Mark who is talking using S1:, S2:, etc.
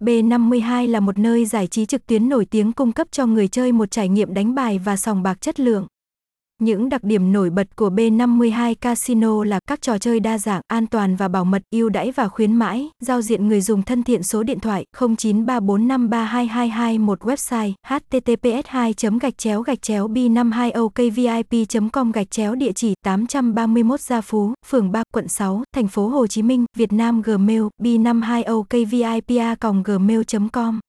S1: B52 là một nơi giải trí trực tuyến nổi tiếng cung cấp cho người chơi một trải nghiệm đánh bài và sòng bạc chất lượng. Những đặc điểm nổi bật của B52 Casino là các trò chơi đa dạng, an toàn và bảo mật, ưu đãi và khuyến mãi, giao diện người dùng thân thiện số điện thoại 0934532221, một website https 2 gạch chéo gạch chéo b52okvip com gạch chéo địa chỉ 831 Gia Phú, phường 3, quận 6, thành phố Hồ Chí Minh, Việt Nam Gmail b52okvipia gmail com.